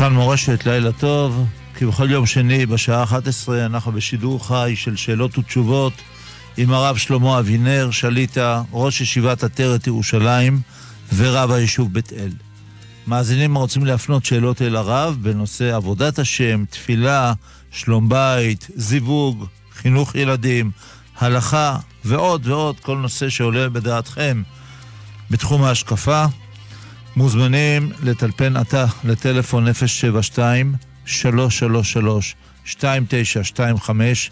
כאן מורשת, לילה טוב. כבכל יום שני בשעה 11 אנחנו בשידור חי של שאלות ותשובות עם הרב שלמה אבינר, שליטה, ראש ישיבת עטרת ירושלים ורב היישוב בית אל. מאזינים רוצים להפנות שאלות אל הרב בנושא עבודת השם, תפילה, שלום בית, זיווג, חינוך ילדים, הלכה ועוד ועוד, כל נושא שעולה בדעתכם בתחום ההשקפה. מוזמנים לטלפן עתה לטלפון 072 333 2925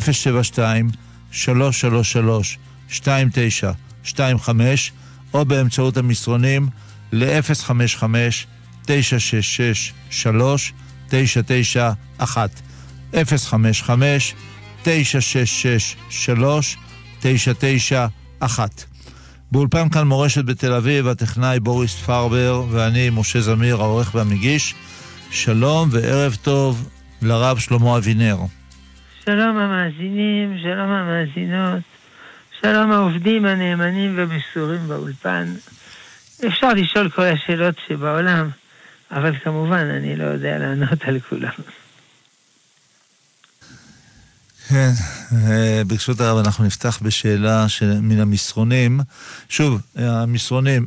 072 333 2925 או באמצעות המסרונים ל-055-966-3991 055-966-3991 באולפן כאן מורשת בתל אביב, הטכנאי בוריס פרבר ואני, משה זמיר, העורך והמגיש. שלום וערב טוב לרב שלמה אבינר. שלום המאזינים, שלום המאזינות, שלום העובדים הנאמנים והמסורים באולפן. אפשר לשאול כל השאלות שבעולם, אבל כמובן אני לא יודע לענות על כולם. כן, אה, ברשות הרב אנחנו נפתח בשאלה מן המסרונים. שוב, המסרונים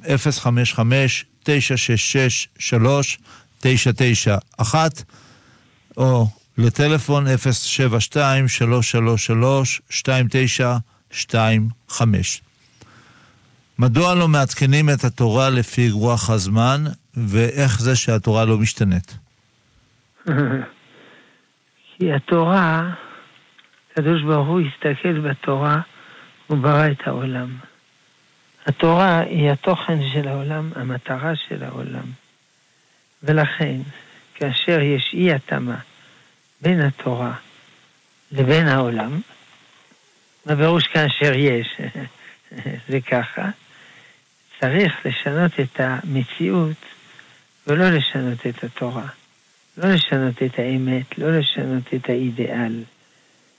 055-966-3991 או לטלפון 072-333-2925. מדוע לא מעדכנים את התורה לפי רוח הזמן, ואיך זה שהתורה לא משתנית? כי התורה... הקדוש ברוך הוא הסתכל בתורה, הוא ברא את העולם. התורה היא התוכן של העולם, המטרה של העולם. ולכן, כאשר יש אי התאמה בין התורה לבין העולם, מה פירוש כאשר יש? זה ככה, צריך לשנות את המציאות ולא לשנות את התורה. לא לשנות את האמת, לא לשנות את האידיאל.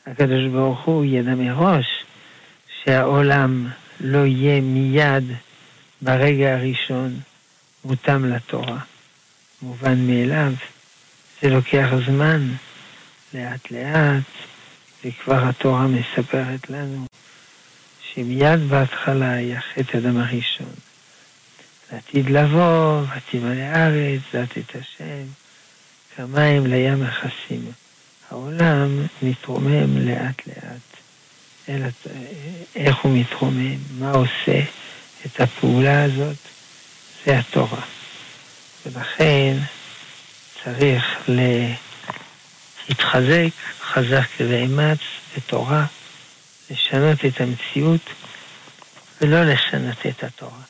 הקדוש ברוך הוא ידע מראש שהעולם לא יהיה מיד ברגע הראשון מותאם לתורה. מובן מאליו, זה לוקח זמן, לאט לאט, וכבר התורה מספרת לנו שמיד בהתחלה היה חטא אדם הראשון. לעתיד לבוא, ותימלא הארץ, זאת את השם, כמים לים מכסים. העולם מתרומם לאט לאט. אלא איך הוא מתרומם, מה עושה את הפעולה הזאת, זה התורה. ולכן צריך להתחזק חזק ואמץ בתורה, לשנות את המציאות ולא לשנות את התורה.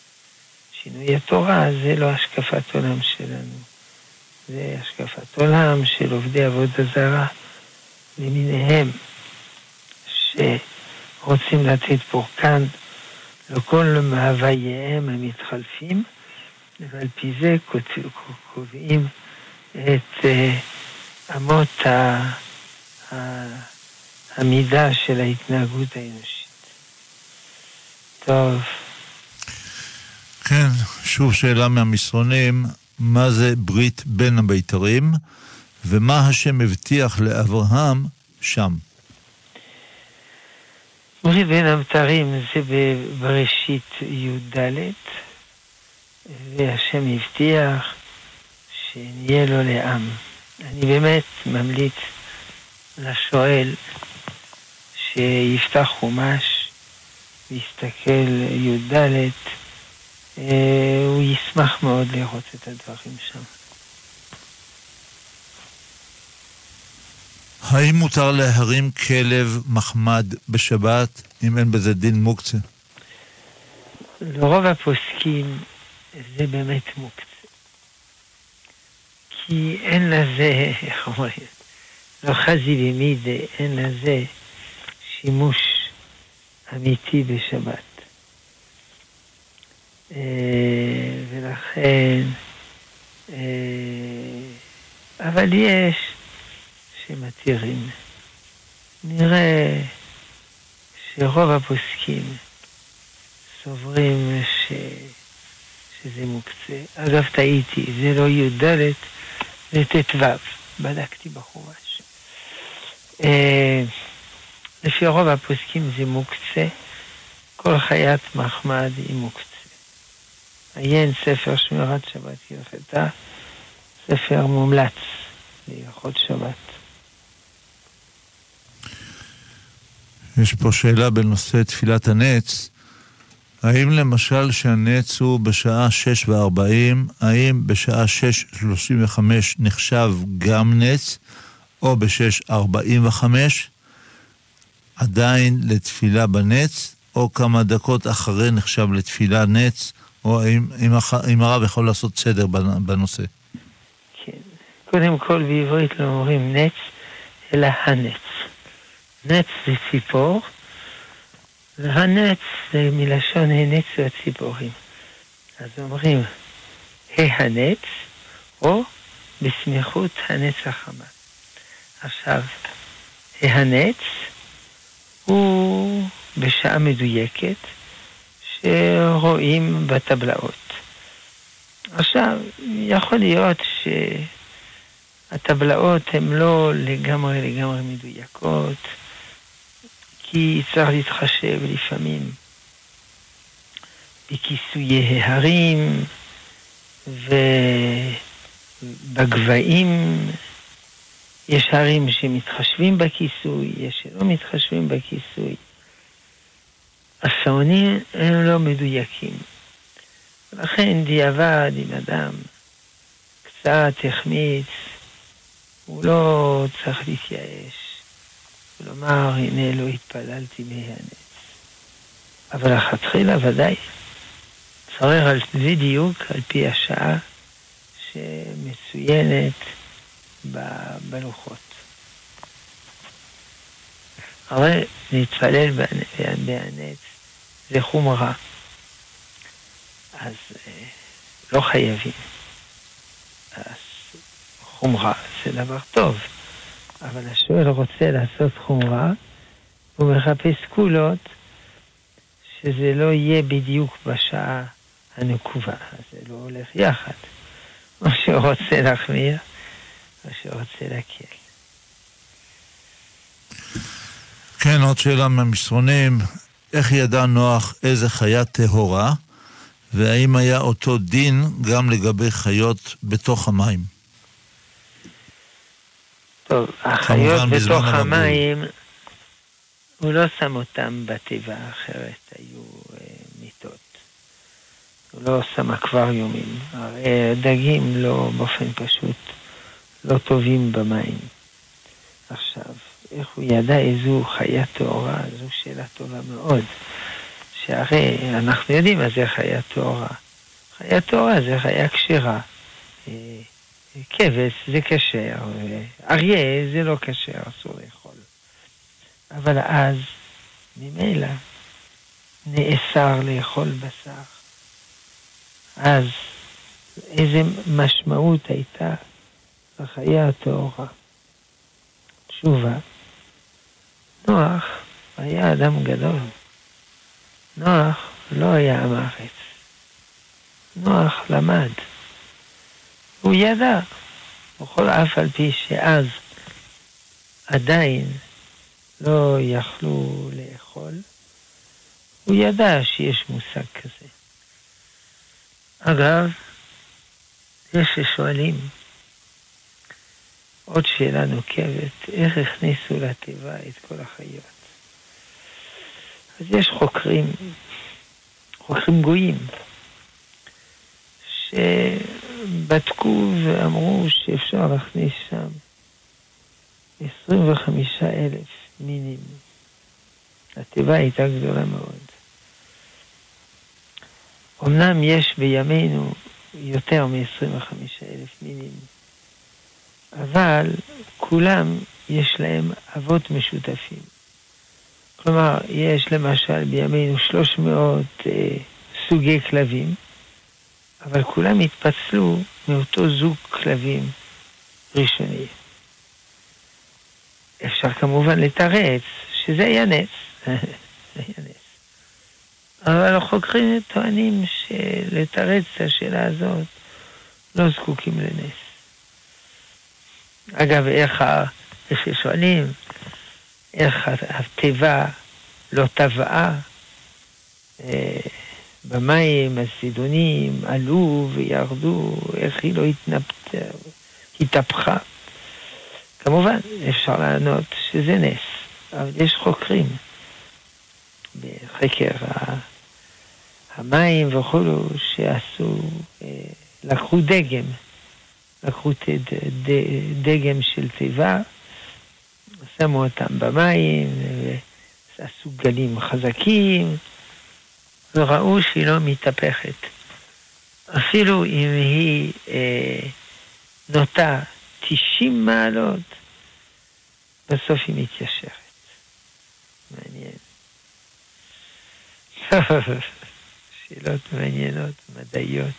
שינוי התורה זה לא השקפת עולם שלנו, זה השקפת עולם של עובדי עבודה זרה. למיניהם שרוצים לתת פורקן לכל מאווייהם המתחלפים, ועל פי זה קובעים את אה, אמות המידה של ההתנהגות האנושית. טוב. כן, שוב שאלה מהמסרונים, מה זה ברית בין הבית"רים? ומה השם הבטיח לאברהם שם. ברית בין הבתרים זה בראשית י"ד, והשם הבטיח שנהיה לו לעם. אני באמת ממליץ לשואל שיפתח חומש ויסתכל י"ד, אה, הוא ישמח מאוד לראות את הדברים שם. האם מותר להרים כלב מחמד בשבת, אם אין בזה דין מוקצה? לרוב הפוסקים זה באמת מוקצה. כי אין לזה, איך אומרים, לא חזי במידה, אין לזה שימוש אמיתי בשבת. אה, ולכן, אה, אבל יש שמתירים. נראה שרוב הפוסקים סוברים ש... שזה מוקצה. אגב, טעיתי, זה לא י"ד, זה ט"ו, בדקתי בחומש. אה, לפי רוב הפוסקים זה מוקצה, כל חיית מחמד היא מוקצה. עיין ספר שמירת שבת כהלכתה, ספר מומלץ להלכות שבת. יש פה שאלה בנושא תפילת הנץ. האם למשל שהנץ הוא בשעה 6 ו-40, האם בשעה 6.35 נחשב גם נץ, או ב-6.45 עדיין לתפילה בנץ, או כמה דקות אחרי נחשב לתפילה נץ, או האם, אם, אם הרב יכול לעשות סדר בנושא? כן. קודם כל בעברית לא אומרים נץ, אלא הנץ. נץ זה ציפור, והנץ זה מלשון הנצו הציפורים. אז אומרים ההנץ, או בסמיכות הנץ החמה. עכשיו, ההנץ הוא בשעה מדויקת שרואים בטבלאות. עכשיו, יכול להיות שהטבלאות הן לא לגמרי לגמרי מדויקות, כי צריך להתחשב לפעמים בכיסויי ההרים ובגבהים. יש הרים שמתחשבים בכיסוי, יש שלא מתחשבים בכיסוי. השעונים הם לא מדויקים. לכן דיעבד, אם אדם קצת החמיץ, הוא לא צריך להתייאש. ולומר, הנה לא התפללתי מהנץ. אבל לכתחילה ודאי צריך על בדיוק על פי השעה שמצוינת בלוחות. הרי להתפלל בהנץ זה חומרה, אז אה, לא חייבים. אז חומרה זה דבר טוב. אבל השואל רוצה לעשות חומרה, הוא מחפש קולות שזה לא יהיה בדיוק בשעה הנקובה, זה לא הולך יחד. או שהוא רוצה להחמיר, או שהוא רוצה להקל. כן, עוד שאלה מהמסרונים, איך ידע נוח איזה חיה טהורה, והאם היה אותו דין גם לגבי חיות בתוך המים? טוב, החיות בתוך המים, הוא לא שם אותם בתיבה, אחרת היו אה, מיטות. הוא לא שם אקווריומים. הרי דגים לא, באופן פשוט, לא טובים במים. עכשיו, איך הוא ידע איזו חיה טהורה? זו שאלה טובה מאוד. שהרי אנחנו יודעים מה זה חיה טהורה. חיה טהורה זה חיה כשרה. אה, כבש זה כשר, אריה זה לא כשר, אסור לאכול. אבל אז, ממילא, נאסר לאכול בשר. אז איזה משמעות הייתה לחיי הטהורה? תשובה, נוח היה אדם גדול. נוח לא היה עם הארץ. נוח למד. הוא ידע, בכל אף על פי שאז עדיין לא יכלו לאכול, הוא ידע שיש מושג כזה. אגב, יש ששואלים, עוד שאלה נוקבת, איך הכניסו לתיבה את כל החיות? אז יש חוקרים, חוקרים גויים, ש... בדקו ואמרו שאפשר להכניס שם 25 אלף מינים. התיבה הייתה גדולה מאוד. אמנם יש בימינו יותר מ-25 אלף מינים, אבל כולם יש להם אבות משותפים. כלומר, יש למשל בימינו 300 אה, סוגי כלבים, אבל כולם התפצלו מאותו זוג כלבים ראשוני. אפשר כמובן לתרץ שזה היה נס. זה היה נס. אבל החוקרים טוענים שלתרץ את השאלה הזאת לא זקוקים לנס. אגב, איך, איך ששואלים, איך התיבה לא טבעה אה, במים, הסידונים עלו וירדו, איך היא לא התנפתה, התהפכה. כמובן, אפשר לענות שזה נס, אבל יש חוקרים בחקר המים וכולו שעשו, אה, לקחו דגם, לקחו דגם של תיבה, שמו אותם במים, ועשו גלים חזקים, וראו שהיא לא מתהפכת. אפילו אם היא אה, נוטה 90 מעלות, בסוף היא מתיישרת. מעניין. שאלות מעניינות, מדעיות.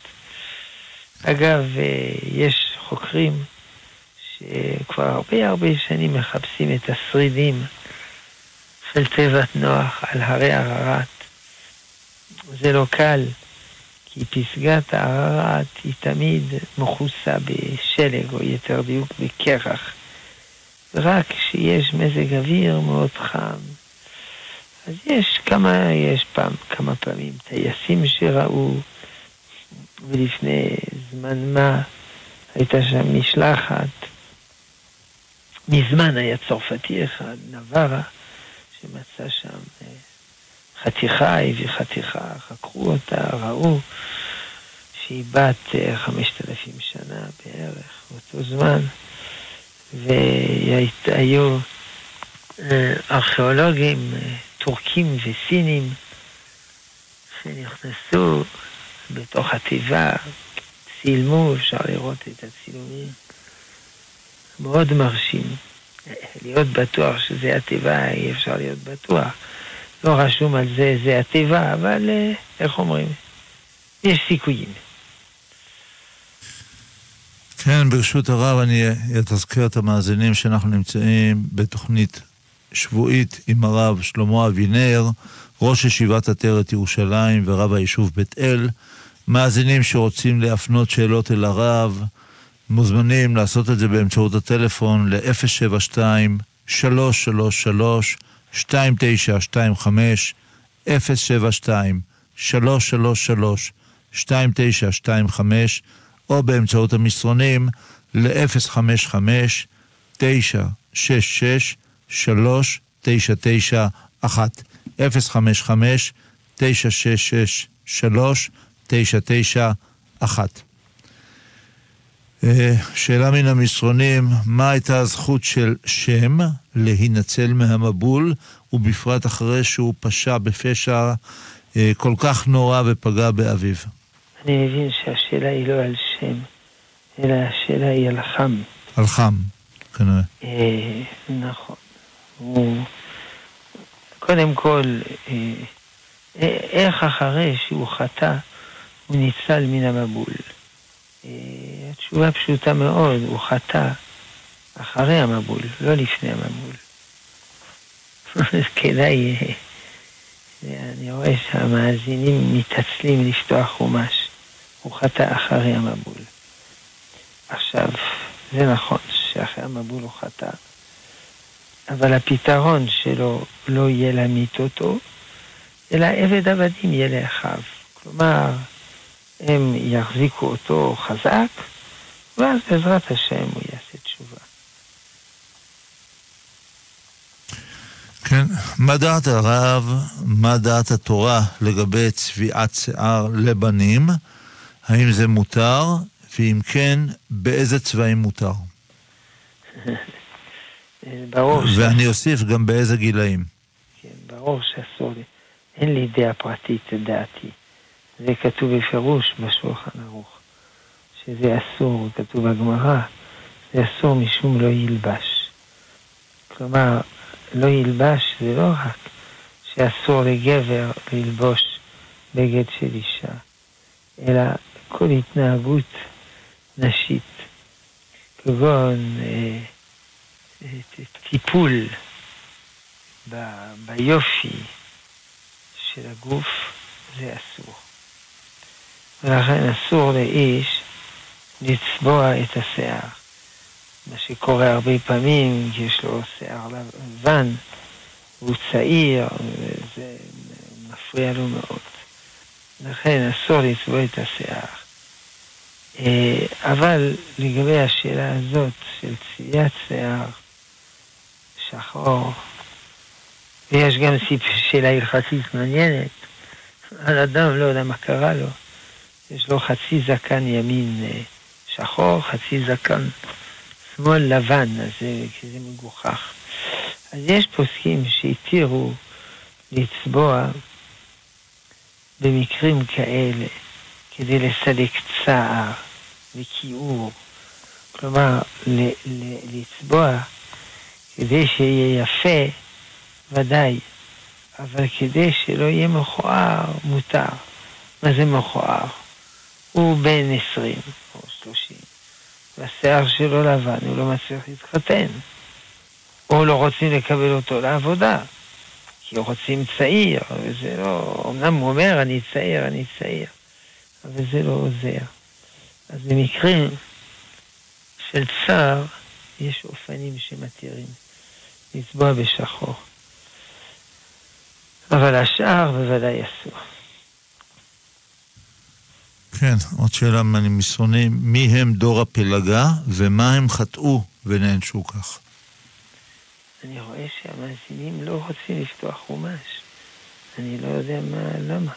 אגב, אה, יש חוקרים שכבר הרבה הרבה שנים מחפשים את השרידים של תיבת נוח על הרי ערערת. זה לא קל, כי פסגת הערערת היא תמיד מכוסה בשלג, או יותר דיוק בקרח. רק כשיש מזג אוויר מאוד חם. אז יש כמה, יש פעם, כמה פעמים טייסים שראו, ולפני זמן מה הייתה שם משלחת. מזמן היה צרפתי אחד, נברה, שמצא שם חתיכה, הביא חתיכה, חקרו אותה, ראו שהיא בת אה, חמשת אלפים שנה בערך, באותו זמן, והיו אה, ארכיאולוגים טורקים וסינים שנכנסו בתוך התיבה, צילמו, אפשר לראות את הצילומים. מאוד מרשים. להיות בטוח שזה התיבה, אי אפשר להיות בטוח. לא רשום על זה, זה התיבה, אבל אה, איך אומרים? יש סיכויים. כן, ברשות הרב, אני אתזכר את המאזינים שאנחנו נמצאים בתוכנית שבועית עם הרב שלמה אבינר, ראש ישיבת עטרת ירושלים ורב היישוב בית אל. מאזינים שרוצים להפנות שאלות אל הרב, מוזמנים לעשות את זה באמצעות הטלפון ל-072 333 2925 072 333 2925 או באמצעות המסרונים ל-055 966 שאלה מן המסרונים, מה הייתה הזכות של שם להינצל מהמבול, ובפרט אחרי שהוא פשע בפשע אה, כל כך נורא ופגע באביו? אני מבין שהשאלה היא לא על שם, אלא השאלה היא על חם. על חם, כנראה. אה, נכון. הוא... קודם כל, אה, איך אחרי שהוא חטא, הוא ניצל מן המבול. התשובה פשוטה מאוד, הוא חטא אחרי המבול, לא לפני המבול. כדאי, אני רואה שהמאזינים מתעצלים לפתוח חומש. הוא חטא אחרי המבול. עכשיו, זה נכון שאחרי המבול הוא חטא, אבל הפתרון שלו לא יהיה להמית אותו, אלא עבד עבדים יהיה לאחיו. כלומר, הם יחזיקו אותו חזק, ואז בעזרת השם הוא יעשה תשובה. כן, מה דעת הרב, מה דעת התורה לגבי צביעת שיער לבנים? האם זה מותר? ואם כן, באיזה צבעים מותר? ברור. ואני אוסיף גם באיזה גילאים. כן, ברור שאסור לי. אין לי דעה פרטית, דעתי. זה כתוב בפירוש בשולחן ערוך, שזה אסור, כתוב בגמרא, זה אסור משום לא ילבש. כלומר, לא ילבש זה לא רק שאסור לגבר ללבוש בגד של אישה, אלא כל התנהגות נשית, כגון אה, טיפול ב, ביופי של הגוף, זה אסור. ולכן אסור לאיש לצבוע את השיער. מה שקורה הרבה פעמים, יש לו שיער לבן, הוא צעיר, וזה מפריע לו מאוד. לכן אסור לצבוע את השיער. אה, אבל לגבי השאלה הזאת של צביעת שיער שחור, ויש גם שאלה הלכתית מעניינת, על אדם לא יודע מה קרה לו, יש לו חצי זקן ימין אה, שחור, חצי זקן שמאל לבן, אז זה, זה מגוחך. אז יש פוסקים שהתירו לצבוע במקרים כאלה כדי לסלק צער וכיעור. כלומר, לצבוע כדי שיהיה יפה, ודאי, אבל כדי שלא יהיה מכוער, מותר. מה זה מכוער? הוא בן עשרים או שלושים, והשיער שלו לבן, הוא לא מצליח להתחתן. או לא רוצים לקבל אותו לעבודה, כי רוצים צעיר, וזה לא... אמנם הוא אומר, אני צעיר, אני צעיר, אבל זה לא עוזר. אז במקרים של צער, יש אופנים שמתירים לצבוע בשחור. אבל השאר בוודאי אסור. כן, עוד שאלה מהמסרונים, מי הם דור הפלגה ומה הם חטאו ונענשו כך? אני רואה שהמאזינים לא רוצים לפתוח חומש. אני לא יודע מה, למה.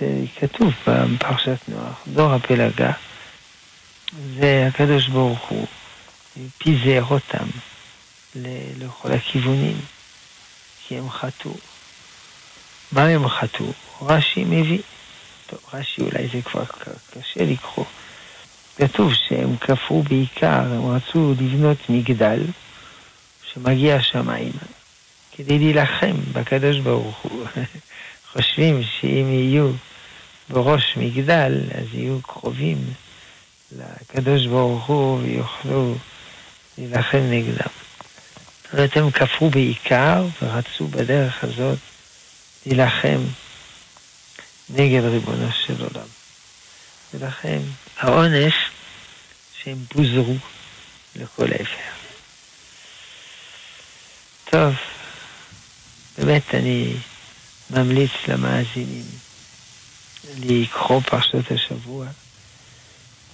זה כתוב בפרשת נוח, דור הפלגה, זה הקדוש ברוך הוא פיזר אותם לכל הכיוונים, כי הם חטאו. מה הם חטאו? רש"י מביא. טוב, רש"י אולי זה כבר קשה לקרוא. כתוב שהם כפרו בעיקר, הם רצו לבנות מגדל שמגיע השמיים, כדי להילחם בקדוש ברוך הוא. חושבים שאם יהיו בראש מגדל, אז יהיו קרובים לקדוש ברוך הוא ויוכלו להילחם נגדם. זאת אומרת, הם כפרו בעיקר ורצו בדרך הזאת להילחם נגד ריבונו של עולם. ולכן העונש שהם פוזרו לכל עבר. טוב, באמת אני ממליץ למאזינים לקרוא פרשת השבוע.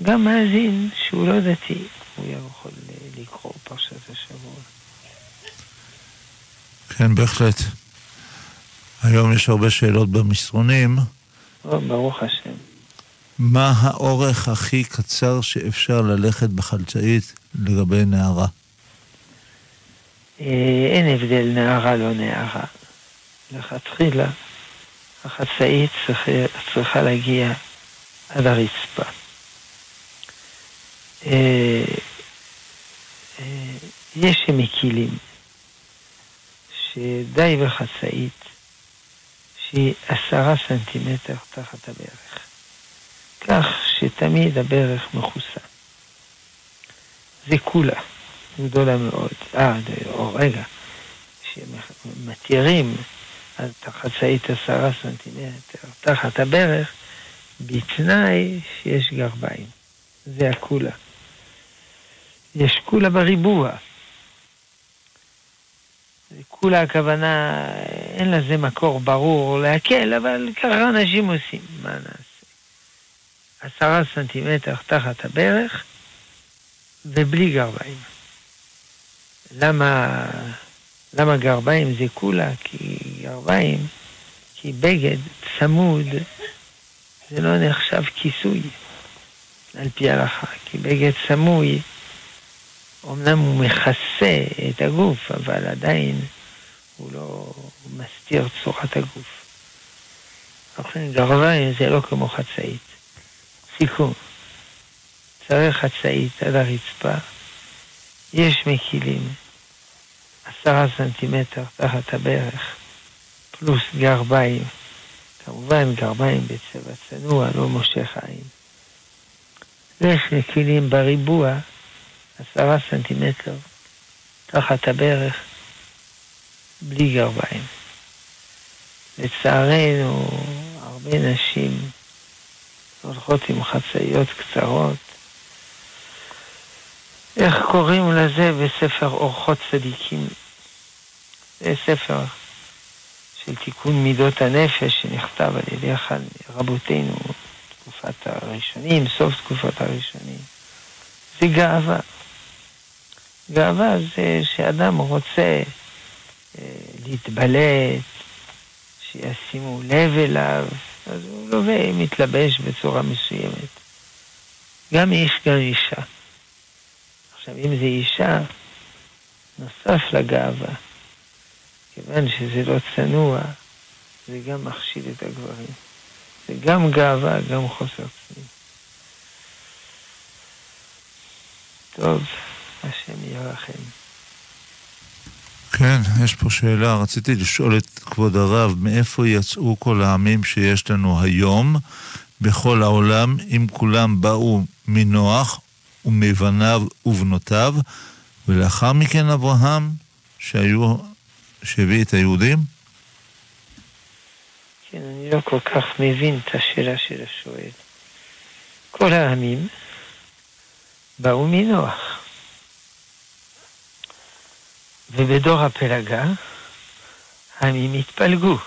גם מאזין שהוא לא דתי, הוא יכול לקרוא פרשת השבוע. כן, בהחלט. היום יש הרבה שאלות במסרונים. ברוך השם. מה האורך הכי קצר שאפשר ללכת בחלצאית לגבי נערה? אה, אין הבדל נערה לא נערה. לכתחילה החצאית צריכה, צריכה להגיע עד הרצפה. אה, אה, יש שמקילים שדי בחצאית שהיא עשרה סנטימטר תחת הברך, כך שתמיד הברך מכוסה. זה כולה. גדולה מאוד. אה, או רגע, שמתירים את החצאית עשרה סנטימטר תחת הברך, בתנאי שיש גרביים. זה הקולה. יש קולה בריבוע. כולה הכוונה, אין לזה מקור ברור להקל, אבל ככה אנשים עושים, מה נעשה? עשרה סנטימטר תחת הברך ובלי גרביים. למה, למה גרביים זה כולה? כי גרביים, כי בגד צמוד, זה לא נחשב כיסוי על פי ההלכה, כי בגד סמוי, אמנם הוא מכסה את הגוף, אבל עדיין הוא לא מסתיר צורת הגוף. לכן גרביים זה לא כמו חצאית. סיכום, צריך חצאית על הרצפה, יש מקילים, עשרה סנטימטר תחת הברך, פלוס גרביים, כמובן גרביים בצבע צנוע, לא מושך עין. יש מקילים בריבוע, עשרה סנטימטר תחת הברך, בלי גרביים. לצערנו, הרבה נשים הולכות עם חצאיות קצרות, איך קוראים לזה בספר אורחות צדיקים? זה ספר של תיקון מידות הנפש שנכתב על ידי אחד מרבותינו, תקופת הראשונים, סוף תקופת הראשונים. זה גאווה. גאווה זה שאדם רוצה אה, להתבלט, שישימו לב אליו, אז הוא לובש, מתלבש בצורה מסוימת. גם איש, גם אישה. עכשיו, אם זה אישה, נוסף לגאווה, כיוון שזה לא צנוע, זה גם מכשיל את הגברים. זה גם גאווה, גם חוסר צניעות. טוב, השם ירחם. כן, יש פה שאלה. רציתי לשאול את כבוד הרב, מאיפה יצאו כל העמים שיש לנו היום בכל העולם, אם כולם באו מנוח ומבניו ובנותיו, ולאחר מכן אברהם, שהיו, שהביא את היהודים? כן, אני לא כל כך מבין את השאלה של השואל. כל העמים באו מנוח. ובדור הפלגה העמים התפלגו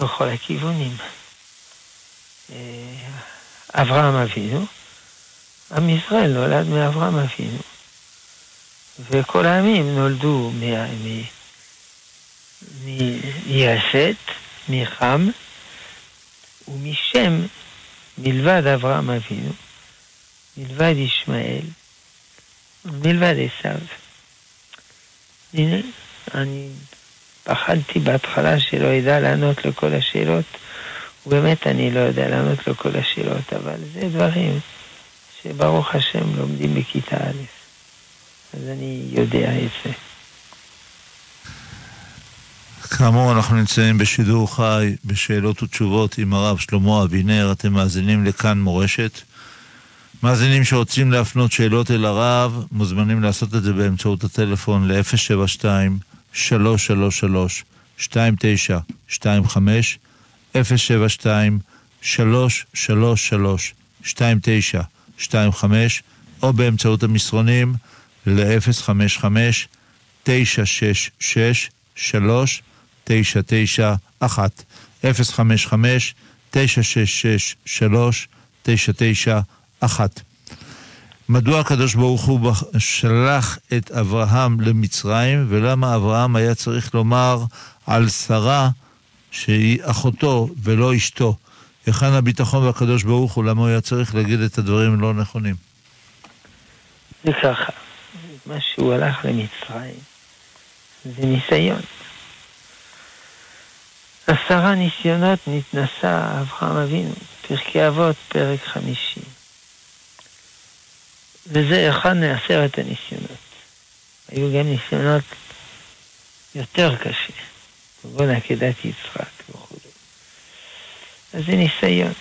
בכל הכיוונים. אה, אברהם אבינו, עם ישראל נולד מאברהם אבינו, וכל העמים נולדו מיפת, מחם ומשם, מלבד אברהם אבינו, מלבד ישמעאל, מלבד עשיו. הנה, אני פחדתי בהתחלה שלא ידע לענות לכל השאלות, ובאמת אני לא יודע לענות לכל השאלות, אבל זה דברים שברוך השם לומדים בכיתה א', אז אני יודע את זה. כאמור, אנחנו נמצאים בשידור חי בשאלות ותשובות עם הרב שלמה אבינר, אתם מאזינים לכאן מורשת. מאזינים שרוצים להפנות שאלות אל הרב, מוזמנים לעשות את זה באמצעות הטלפון ל-072-333-2925, 072-333-2925, או באמצעות המסרונים ל-055-966-3991, 055-966-3991. אחת. מדוע הקדוש ברוך הוא שלח את אברהם למצרים, ולמה אברהם היה צריך לומר על שרה שהיא אחותו ולא אשתו? היכן הביטחון והקדוש ברוך הוא, למה הוא היה צריך להגיד את הדברים הלא נכונים? זה ככה, מה שהוא הלך למצרים זה ניסיון. עשרה ניסיונות נתנסה אברהם אבינו, פרקי אבות, פרק חמישי. וזה אחד מעשרת הניסיונות. היו גם ניסיונות יותר קשים, כגון עקדת יצחק וכו'. אז זה ניסיון.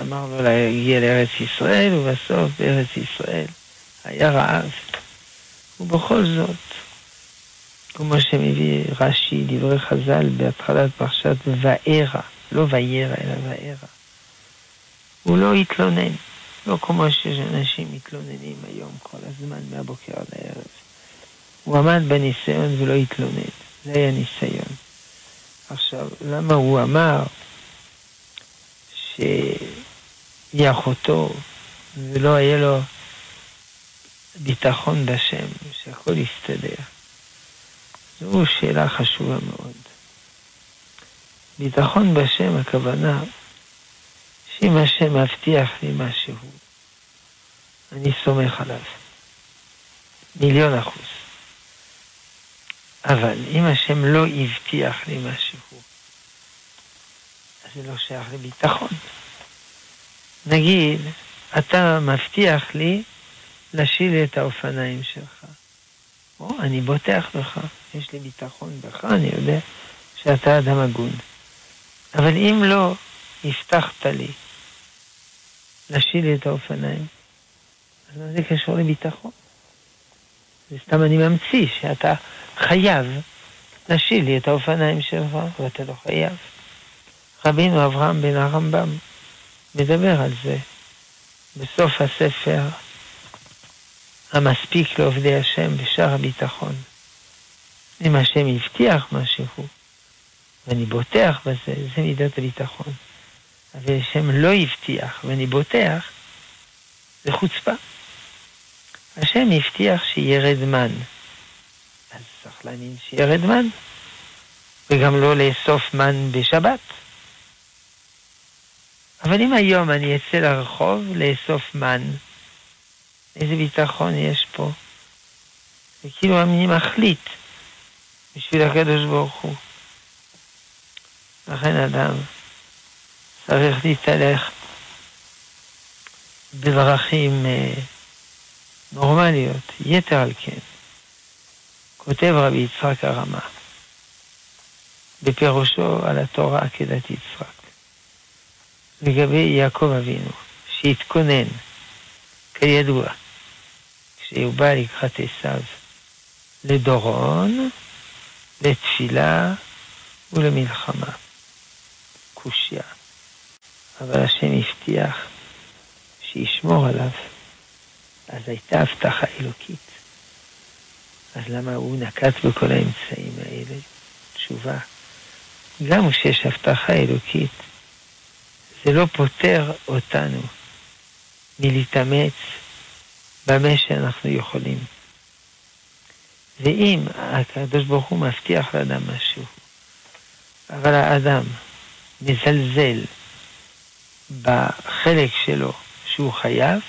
אמר לו להגיע לארץ ישראל, ובסוף בארץ ישראל היה רעב. ובכל זאת, כמו שמביא רש"י, דברי חז"ל, בהתחלת פרשת וארא, לא וירא, אלא וארא. הוא לא התלונן. לא כמו שאנשים מתלוננים היום כל הזמן מהבוקר עד הערב. הוא עמד בניסיון ולא התלונן, זה היה ניסיון. עכשיו, למה הוא אמר שהיא אחותו ולא היה לו ביטחון בשם, שהכל יסתדר? זו שאלה חשובה מאוד. ביטחון בשם, הכוונה אם השם מבטיח לי משהו, אני סומך עליו. מיליון אחוז. אבל אם השם לא הבטיח לי משהו, אז זה לא שייך לביטחון. נגיד, אתה מבטיח לי להשיל את האופניים שלך. או, אני בוטח בך, יש לי ביטחון בך, אני יודע שאתה אדם הגון. אבל אם לא הבטחת לי להשיל לי את האופניים. אז מה זה קשור לביטחון? זה סתם אני ממציא שאתה חייב להשיל לי את האופניים שלך, ואתה לא חייב. רבינו אברהם בן הרמב"ם מדבר על זה בסוף הספר המספיק לעובדי השם בשאר הביטחון. אם השם הבטיח משהו, ואני בוטח בזה, זה מידת הביטחון. אבל השם לא הבטיח ואני בוטח, זה חוצפה. השם הבטיח שירד מן. אז צריך להאמין שירד מן, וגם לא לאסוף מן בשבת. אבל אם היום אני אצא לרחוב לאסוף מן, איזה ביטחון יש פה? זה כאילו אני מחליט בשביל הקדוש ברוך הוא. לכן אדם צריך להתהלך בדרכים אה, נורמליות, יתר על כן. כותב רבי יצחק הרמה בפירושו על התורה עקדת יצחק לגבי יעקב אבינו, שהתכונן, כידוע, כשהוא בא לקראת עשיו לדורון, לתפילה ולמלחמה. קושייה. אבל השם הבטיח שישמור עליו. אז הייתה הבטחה אלוקית. אז למה הוא נקט בכל האמצעים האלה? תשובה, גם כשיש הבטחה אלוקית, זה לא פוטר אותנו מלהתאמץ במה שאנחנו יכולים. ואם הקדוש ברוך הוא מבטיח לאדם משהו, אבל האדם מזלזל בחלק שלו שהוא חייב,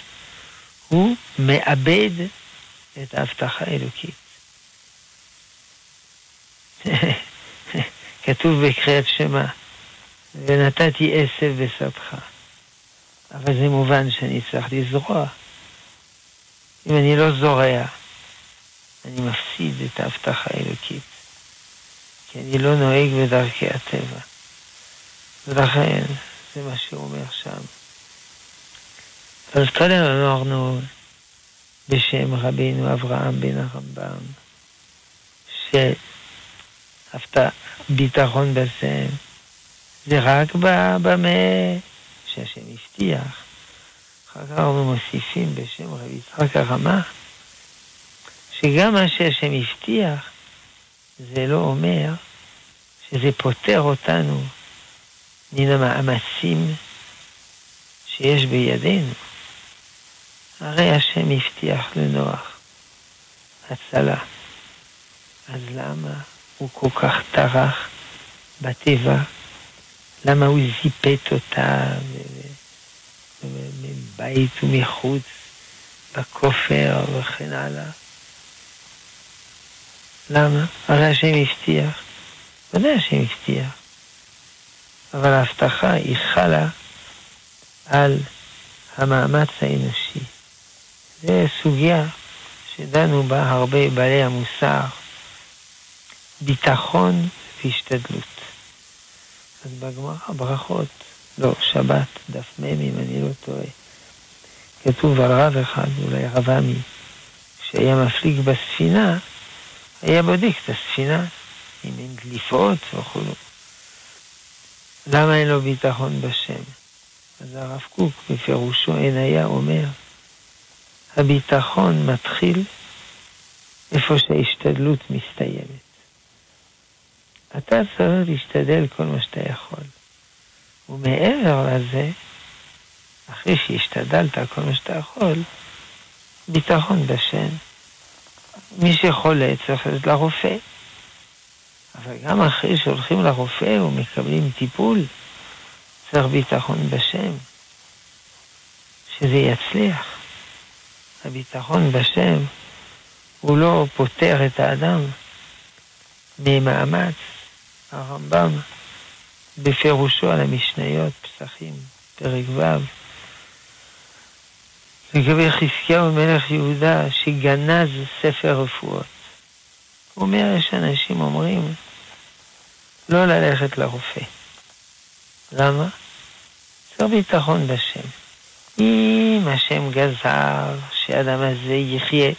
הוא מאבד את ההבטחה האלוקית. כתוב בקריאת שמע, ונתתי עשב בשדך. אבל זה מובן שאני צריך לזרוע. אם אני לא זורע, אני מפסיד את ההבטחה האלוקית, כי אני לא נוהג בדרכי הטבע. ולכן, זה מה שהוא אומר שם. אז קודם אמרנו בשם רבינו אברהם בן הרמב"ם, שהביטחון בזה זה רק במה שהשם הבטיח. אחר כך אנחנו מוסיפים בשם רבי יצחק הרמה, שגם מה שהשם הבטיח, זה לא אומר שזה פוטר אותנו מן המאמצים שיש בידינו. הרי השם הבטיח לנוח הצלה. אז למה הוא כל כך טרח בטבע? למה הוא זיפת אותה מבית ומחוץ, בכופר וכן הלאה? למה? הרי השם הבטיח. ודאי השם הבטיח. אבל ההבטחה היא חלה על המאמץ האנושי. זו סוגיה שדנו בה הרבה בעלי המוסר, ביטחון והשתדלות. אז בגמרא, ברכות, לא, שבת, דף מ' אם אני לא טועה, כתוב על רב אחד, אולי רב עמי, שהיה מפליג בספינה, היה בודק את הספינה, אם אין דליפות וכו'. למה אין לו ביטחון בשם? אז הרב קוק בפירושו אין היה אומר, הביטחון מתחיל איפה שההשתדלות מסתיימת. אתה צריך להשתדל כל מה שאתה יכול. ומעבר לזה, אחרי שהשתדלת כל מה שאתה יכול, ביטחון בשם. מי שחולה צריך ללכת לרופא. אבל גם אחרי שהולכים לרופא ומקבלים טיפול, צריך ביטחון בשם, שזה יצליח. הביטחון בשם הוא לא פוטר את האדם ממאמץ. הרמב"ם בפירושו על המשניות, פסחים, פרק ו', לגבי חזקיהו מלך יהודה שגנז ספר רפואות. הוא אומר, יש אנשים אומרים לא ללכת לרופא. למה? זה ביטחון בשם. אם השם גזר שהאדם הזה יחיה,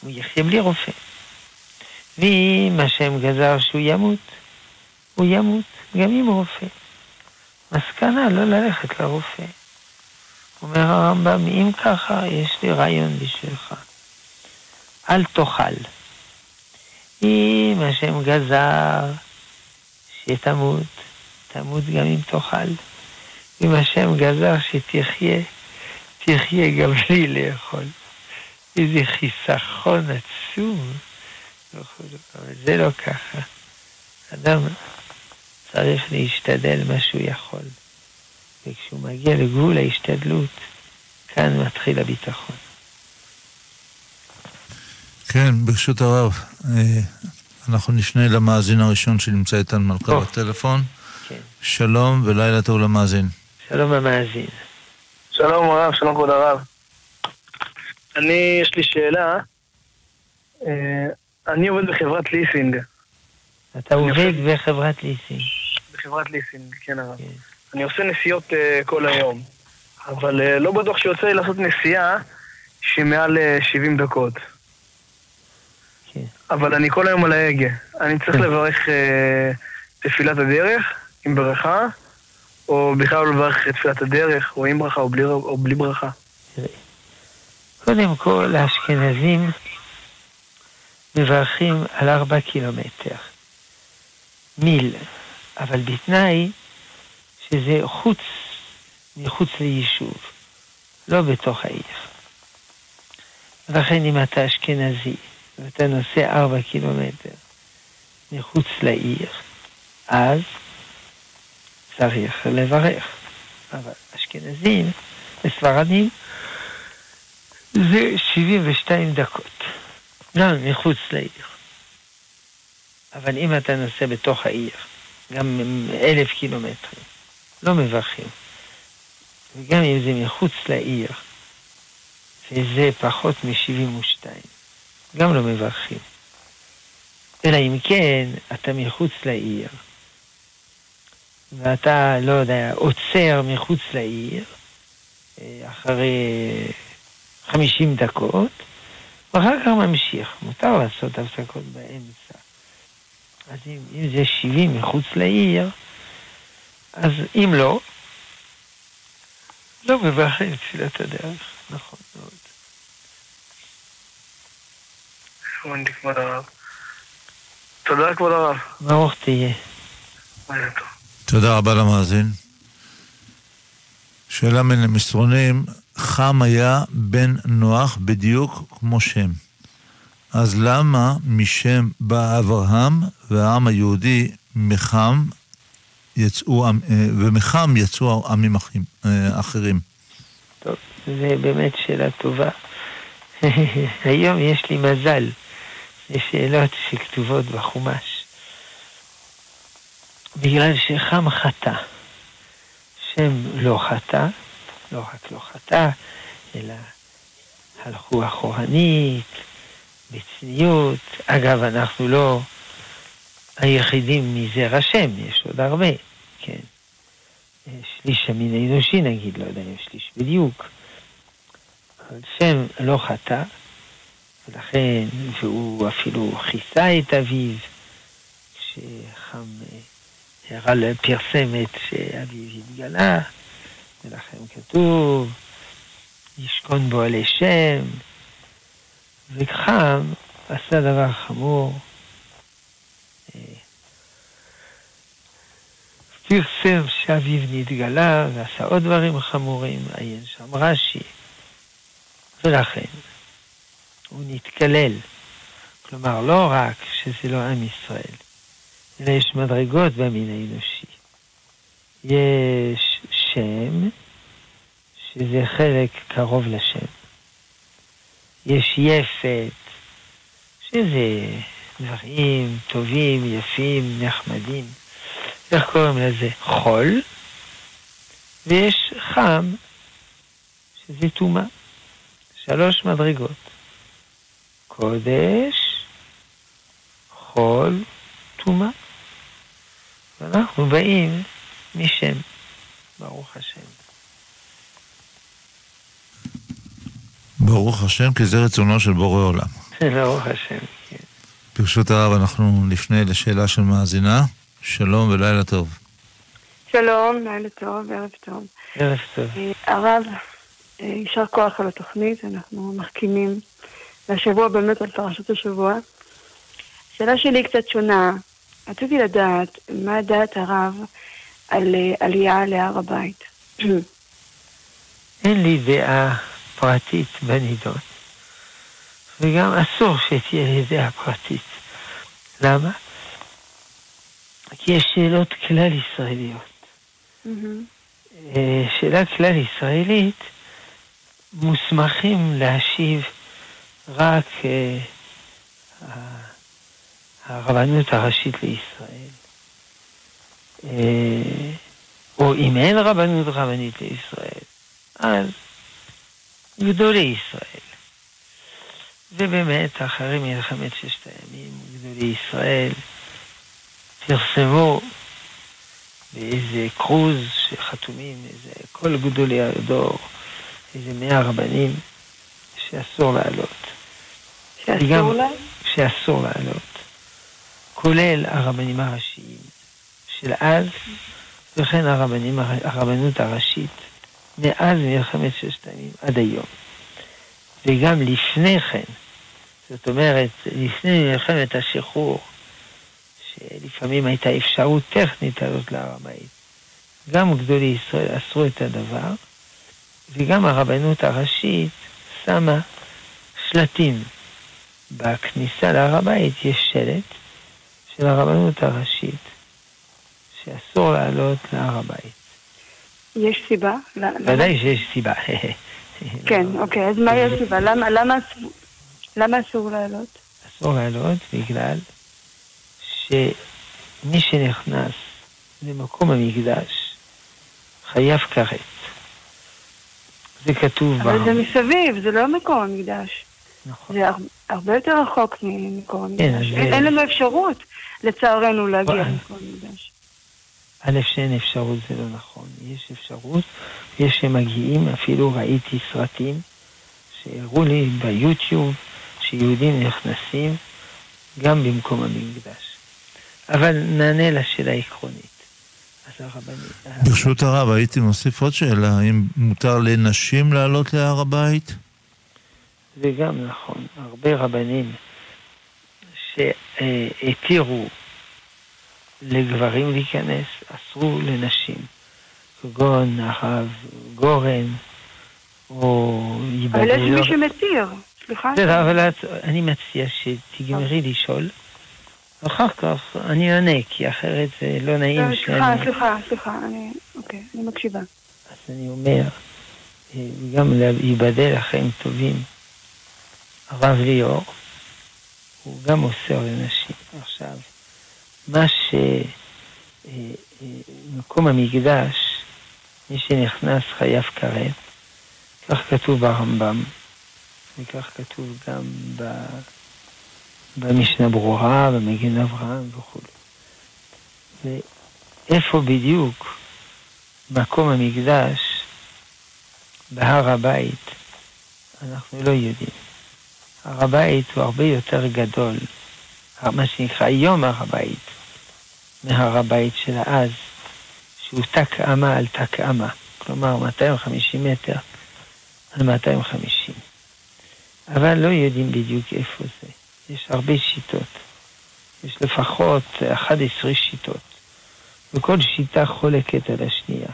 הוא יחיה בלי רופא. ואם השם גזר שהוא ימות, הוא ימות גם עם רופא. מסקנה לא ללכת לרופא. אומר הרמב"ם, אם ככה, יש לי רעיון בשבילך. אל תאכל. אם השם גזר שתמות, תמות גם אם תאכל. אם השם גזר שתחיה, תחיה גם בלי לאכול. איזה חיסכון עצום. אבל זה לא ככה. אדם צריך להשתדל מה שהוא יכול. וכשהוא מגיע לגבול ההשתדלות, כאן מתחיל הביטחון. כן, ברשות הרב, אה, אנחנו נפנה למאזין הראשון שנמצא איתנו על קו הטלפון. כן. שלום ולילה טוב למאזין. שלום המאזין. שלום הרב, שלום כבוד הרב. אני, יש לי שאלה. אה, אני עובד בחברת ליסינג. אתה עובד בחברת ליסינג. בחברת ליסינג, כן הרב. כן. אני עושה נסיעות uh, כל היום, אבל uh, לא בטוח שיוצא לי לעשות נסיעה שהיא מעל uh, 70 דקות. אבל אני כל היום על ההגה. אני צריך כן. לברך uh, תפילת הדרך עם ברכה, או בכלל לא לברך תפילת הדרך, או עם ברכה או בלי, או בלי ברכה. קודם כל, האשכנזים מברכים על ארבע קילומטר. מיל, אבל בתנאי שזה חוץ, מחוץ ליישוב, לא בתוך העיר. לכן אם אתה אשכנזי ואתה נוסע ארבע קילומטר מחוץ לעיר, אז צריך לברך. אבל אשכנזים וספרדים זה 72 דקות, גם מחוץ לעיר. אבל אם אתה נוסע בתוך העיר, גם אלף קילומטרים, לא מברכים. וגם אם זה מחוץ לעיר, וזה פחות מ-72, גם לא מברכים. אלא אם כן, אתה מחוץ לעיר, ואתה, לא יודע, עוצר מחוץ לעיר, אה, אחרי 50 דקות, ואחר כך ממשיך. מותר לעשות הפסקות באמצע. אז אם, אם זה 70 מחוץ לעיר, אז אם לא, לא מברכים תפילת הדרך, נכון מאוד. הבנתי, כבוד הרב. תודה, כבוד הרב. ברוך תהיה. תודה רבה למאזין. שאלה מן המסרונים, חם היה בן נוח בדיוק כמו שם. אז למה משם בא אברהם והעם היהודי מחם יצאו, ומחם יצאו עמים אה, אחרים? טוב, זה באמת שאלה טובה. היום יש לי מזל לשאלות שכתובות בחומש. בגלל שחם חטא. שם לא חטא, לא רק לא חטא, אלא הלכו אחורנית, בצניעות. אגב, אנחנו לא היחידים מזרע שם, יש עוד הרבה, כן. שליש המין האנושי נגיד, לא יודע אם שליש בדיוק. אבל שם לא חטא, ולכן, והוא אפילו כיסה את אביו, כשחם הראה פרסם את שאביו התגלה, ולכן כתוב, ישכון בו עלי שם, וחם עשה דבר חמור. פרסם שאביו נתגלה ועשה עוד דברים חמורים, עיין שם רש"י. ולכן, הוא נתקלל. כלומר, לא רק שזה לא עם ישראל, אלא יש מדרגות במין האנושי. יש שם, שזה חלק קרוב לשם. יש יפת, שזה דברים טובים, יפים, נחמדים. איך קוראים לזה? חול, ויש חם, שזה טומאה. שלוש מדרגות. קודש, חול, טומאה. ואנחנו באים משם, ברוך השם. ברוך השם, כי זה רצונו של בורא עולם. ברוך השם, כן. ברשות הרב, אנחנו נפנה לשאלה של מאזינה. שלום ולילה טוב. שלום, לילה טוב, ערב טוב. ערב טוב. הרב, יישר כוח על התוכנית, אנחנו מחכימים והשבוע באמת על פרשת השבוע. השאלה שלי היא קצת שונה. רציתי לדעת מה דעת הרב על אה, עלייה להר הבית. אין לי דעה פרטית בנידון, וגם אסור שתהיה לי דעה פרטית. למה? כי יש שאלות כלל ישראליות. אה, שאלה כלל ישראלית, מוסמכים להשיב רק אה, הרבנות הראשית לישראל. אה, או אם אין רבנות רבנית לישראל, אז גדולי ישראל. ובאמת, אחרי מלחמת ששת הימים, גדולי ישראל פרסמו באיזה קרוז שחתומים, איזה, כל גדולי הדור, איזה מאה רבנים, שאסור לעלות. שאסור לעלות? שאסור לעלות. כולל הרבנים הראשיים של אז, וכן הרבנים, הרבנות הראשית, מאז מלחמת ששת הימים עד היום. וגם לפני כן, זאת אומרת, לפני מלחמת השחרור, שלפעמים הייתה אפשרות טכנית לעלות להר הבית, גם גדולי ישראל אסרו את הדבר, וגם הרבנות הראשית שמה שלטים. בכניסה להר הבית יש שלט של הרבנות הראשית, שאסור לעלות להר הבית. יש סיבה? ודאי שיש סיבה. כן, אוקיי, אז מה יש סיבה? למה, למה, למה אסור לעלות? אסור לעלות בגלל שמי שנכנס למקום המקדש חייב כרת. זה כתוב אבל זה מסביב, זה לא מקום המקדש. נכון. זה הרבה יותר רחוק ממקום המקדש. כן, אין לנו אפשרות, לצערנו, להגיע למקום המקדש. א', שאין אפשרות זה לא נכון. יש אפשרות, יש שמגיעים, אפילו ראיתי סרטים שהראו לי ביוטיוב שיהודים נכנסים גם במקום המקדש. אבל נענה לשאלה העקרונית. ברשות הרב, הייתי מוסיף עוד שאלה, האם מותר לנשים לעלות להר הבית? זה גם נכון. הרבה רבנים שהתירו לגברים להיכנס, אסרו לנשים. כגון הרב גורן, או. אבל יש מי שמתיר, סליחה. בסדר, אבל אני מציע שתגמרי לשאול. אחר כך אני אענה, כי אחרת זה לא נעים שאני... סליחה, סליחה, סליחה, אני... אוקיי, אני מקשיבה. אז אני אומר, אה, גם ייבדל לחיים טובים. הרב ליאור, הוא גם אוסר לנשים. עכשיו, מה ש... אה, אה, מקום המקדש, מי שנכנס חייב כרת, כך כתוב ברמב"ם, וכך כתוב גם ב... במשנה ברורה, במגן אברהם וכו'. ואיפה בדיוק מקום המקדש בהר הבית, אנחנו לא יודעים. הר הבית הוא הרבה יותר גדול, מה שנקרא היום הר הבית, מהר הבית של אז, שהוא תק אמה על תק אמה, כלומר 250 מטר על 250. אבל לא יודעים בדיוק איפה זה. יש הרבה שיטות. יש לפחות 11 שיטות, וכל שיטה חולקת על השנייה.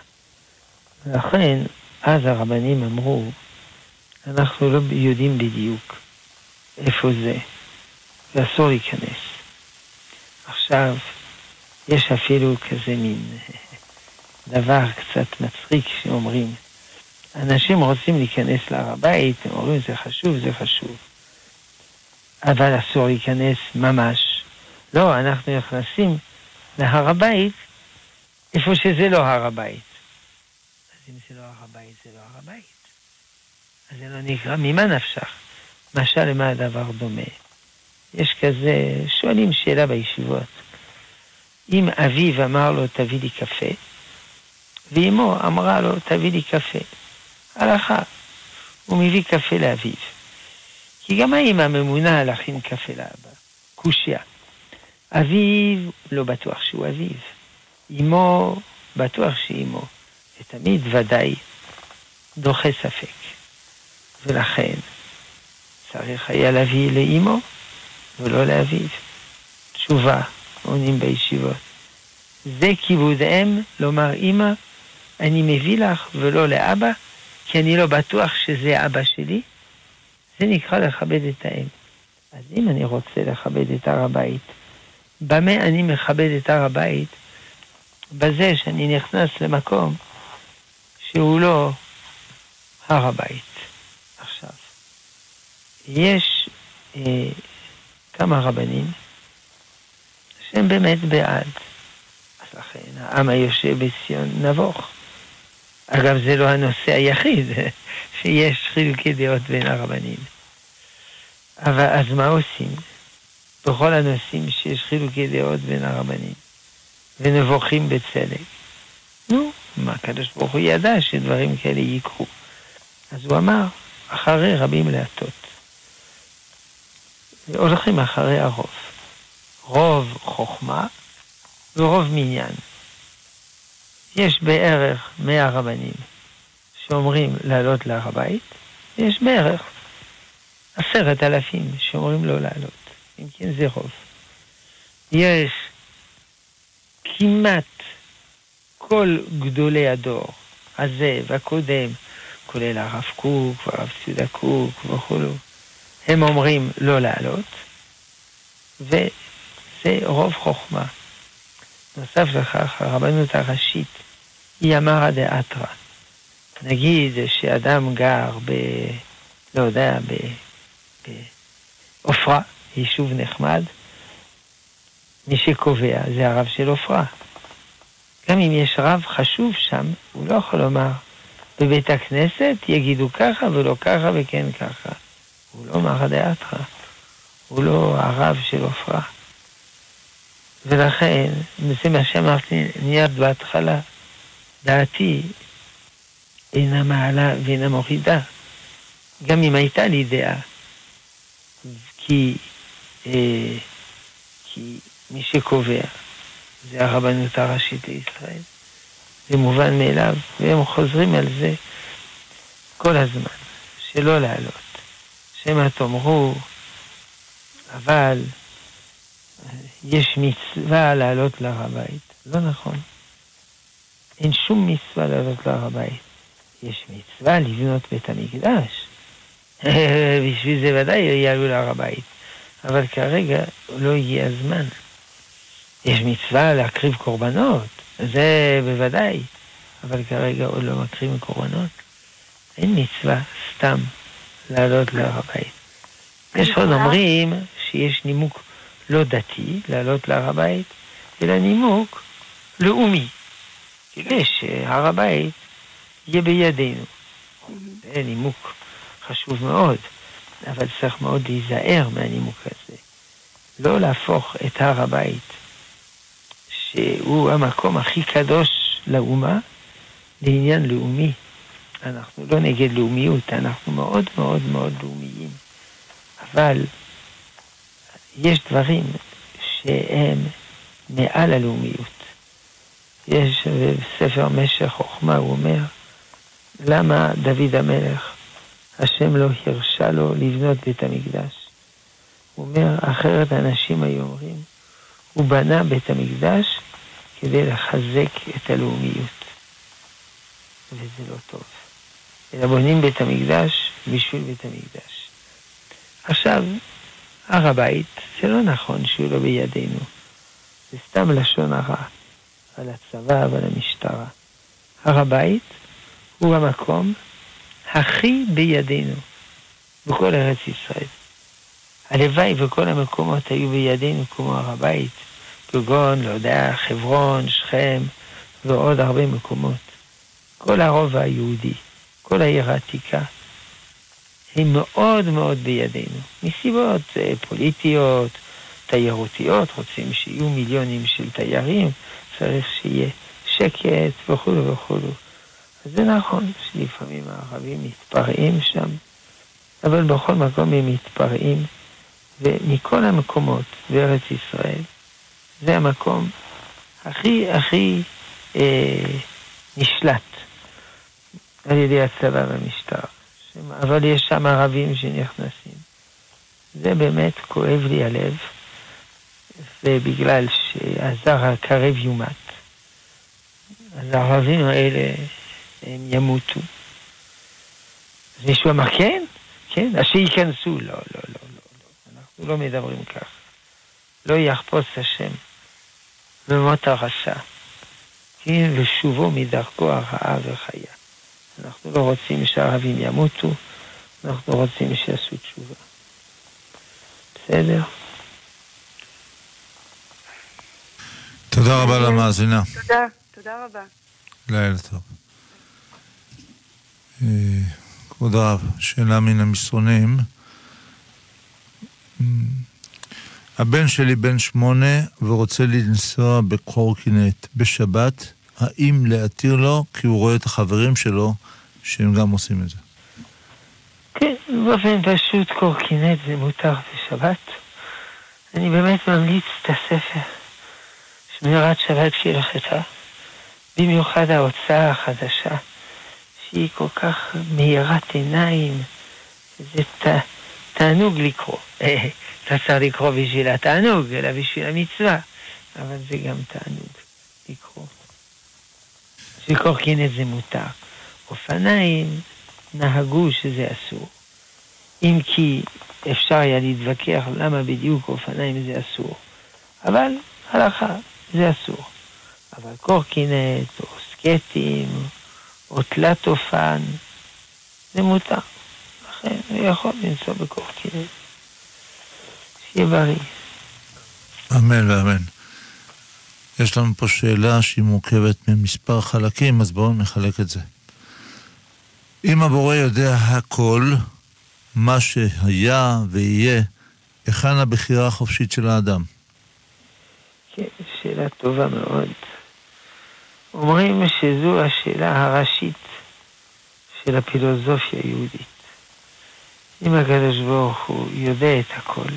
ולכן, אז הרבנים אמרו, אנחנו לא יודעים בדיוק איפה זה, ואסור להיכנס. עכשיו, יש אפילו כזה מין דבר קצת מצחיק שאומרים, אנשים רוצים להיכנס להר הבית, הם אומרים זה חשוב, זה חשוב. אבל אסור להיכנס ממש. לא, אנחנו נכנסים להר הבית איפה שזה לא הר הבית. אז אם זה לא הר הבית, זה לא הר הבית. אז זה לא נקרא, ממה נפשך? משל למה הדבר דומה? יש כזה, שואלים שאלה בישיבות. אם אביו אמר לו, תביא לי קפה, ואמו אמרה לו, תביא לי קפה. הלכה, הוא מביא קפה לאביו. כי גם האמא ממונה להכין קפה לאבא. קושיה. אביו לא בטוח שהוא אביו. אמו בטוח שהיא אמו. ותמיד ודאי דוחה ספק. ולכן צריך היה להביא לאימו ולא לאביו. תשובה, עונים בישיבות. זה כיבוד אם, לומר אמא, אני מביא לך ולא לאבא, כי אני לא בטוח שזה אבא שלי. זה נקרא לכבד את האם. אז אם אני רוצה לכבד את הר הבית, במה אני מכבד את הר הבית? בזה שאני נכנס למקום שהוא לא הר הבית. יש אה, כמה רבנים שהם באמת בעד. אז לכן העם היושב בציון נבוך. אגב, זה לא הנושא היחיד שיש חילוקי דעות בין הרבנים. אבל אז מה עושים? בכל הנושאים שיש חילוקי דעות בין הרבנים, ונבוכים בצדק. נו, מה הקדוש ברוך הוא ידע שדברים כאלה יקרו. אז הוא אמר, אחרי רבים להטות. הולכים אחרי הרוב. רוב חוכמה ורוב מניין. יש בערך מאה רבנים שאומרים לעלות להר הבית, ויש בערך עשרת אלפים שאומרים לא לעלות. אם כן, זה רוב. יש כמעט כל גדולי הדור הזה והקודם, כולל הרב קוק והרב ציודה קוק וכולו, הם אומרים לא לעלות, וזה רוב חוכמה. נוסף לכך, הרבנות הראשית היא אמרה דאתרא. נגיד שאדם גר ב... לא יודע, בעופרה, יישוב נחמד, מי שקובע זה הרב של עופרה. גם אם יש רב חשוב שם, הוא לא יכול לומר, בבית הכנסת יגידו ככה ולא ככה וכן ככה. הוא לא מרא דאתרא, הוא לא הרב של עופרה. ולכן, זה מה שאמרתי מיד בהתחלה, דעתי אינה מעלה ואינה מורידה. גם אם הייתה לי דעה, כי, אה, כי מי שקובע זה הרבנות הראשית לישראל. זה מובן מאליו, והם חוזרים על זה כל הזמן, שלא לעלות. שמא תאמרו, אבל יש מצווה לעלות להר הבית. לא נכון. אין שום מצווה לעלות להר הבית. יש מצווה לבנות בית המקדש. בשביל זה ודאי יעלו להר הבית. אבל כרגע לא הגיע הזמן. יש מצווה להקריב קורבנות, זה בוודאי, אבל כרגע עוד לא מקריבים קורבנות. אין מצווה סתם לעלות להר הבית. יש עוד אומרים שיש נימוק לא דתי לעלות להר הבית, אלא נימוק לאומי. כדי שהר הבית יהיה בידינו. זה נימוק חשוב מאוד, אבל צריך מאוד להיזהר מהנימוק הזה. לא להפוך את הר הבית, שהוא המקום הכי קדוש לאומה, לעניין לאומי. אנחנו לא נגד לאומיות, אנחנו מאוד מאוד מאוד לאומיים. אבל יש דברים שהם מעל הלאומיות. יש בספר משך חוכמה, הוא אומר, למה דוד המלך, השם לא הרשה לו לבנות בית המקדש? הוא אומר, אחרת אנשים היו אומרים, הוא בנה בית המקדש כדי לחזק את הלאומיות. וזה לא טוב. אלא בונים בית המקדש בשביל בית המקדש. עכשיו, הר הבית, זה לא נכון שהוא לא בידינו. זה סתם לשון הרע על הצבא ועל המשטרה. הר הבית הוא המקום הכי בידינו בכל ארץ ישראל. הלוואי וכל המקומות היו בידינו כמו הר הבית, כגון, לא יודע, חברון, שכם ועוד הרבה מקומות. כל הרובע היהודי, כל העיר העתיקה, הם מאוד מאוד בידינו, מסיבות אה, פוליטיות, תיירותיות, רוצים שיהיו מיליונים של תיירים, צריך שיהיה שקט וכולו וכולו. אז זה נכון שלפעמים הערבים מתפרעים שם, אבל בכל מקום הם מתפרעים, ומכל המקומות בארץ ישראל, זה המקום הכי הכי אה, נשלט. על ידי הצבא והמשטר. אבל יש שם ערבים שנכנסים. זה באמת כואב לי הלב, ובגלל שהזר הקרב יומת. אז הערבים האלה, הם ימותו. אז מישהו אמר, כן, כן, אז שייכנסו. לא, לא, לא, לא, לא, אנחנו לא מדברים כך. לא יחפוץ השם במות הרשע, כן, ושובו מדרכו הרעה וחיה. אנחנו לא רוצים שהערבים ימותו, אנחנו רוצים שיעשו תשובה. בסדר? תודה רבה למאזינה. תודה, תודה רבה. לילה טוב. אה, כבוד הרב, שאלה מן המסרונים. אה, הבן שלי בן שמונה ורוצה לנסוע בקורקינט בשבת, האם להתיר לו כי הוא רואה את החברים שלו שהם גם עושים את זה? כן, באופן פשוט קורקינט זה מותר בשבת. אני באמת ממליץ את הספר, שמירת שבת כהלכתה, במיוחד ההוצאה החדשה, שהיא כל כך מאירת עיניים, זה ת, תענוג לקרוא. אתה צריך לקרוא בשביל התענוג, אלא בשביל המצווה, אבל זה גם תענוג לקרוא. שקורקינט זה מותר. אופניים נהגו שזה אסור. אם כי אפשר היה להתווכח למה בדיוק אופניים זה אסור. אבל הלכה, זה אסור. אבל קורקינט, או סקטים, או תלת אופן, זה מותר. לכן הוא יכול לנסוע בקורקינט. שיהיה בריא. אמן ואמן. יש לנו פה שאלה שהיא מורכבת ממספר חלקים, אז בואו נחלק את זה. אם הבורא יודע הכל, מה שהיה ויהיה, היכן הבחירה החופשית של האדם? כן, שאלה טובה מאוד. אומרים שזו השאלה הראשית של הפילוסופיה היהודית. אם הקדוש ברוך הוא יודע את הכל,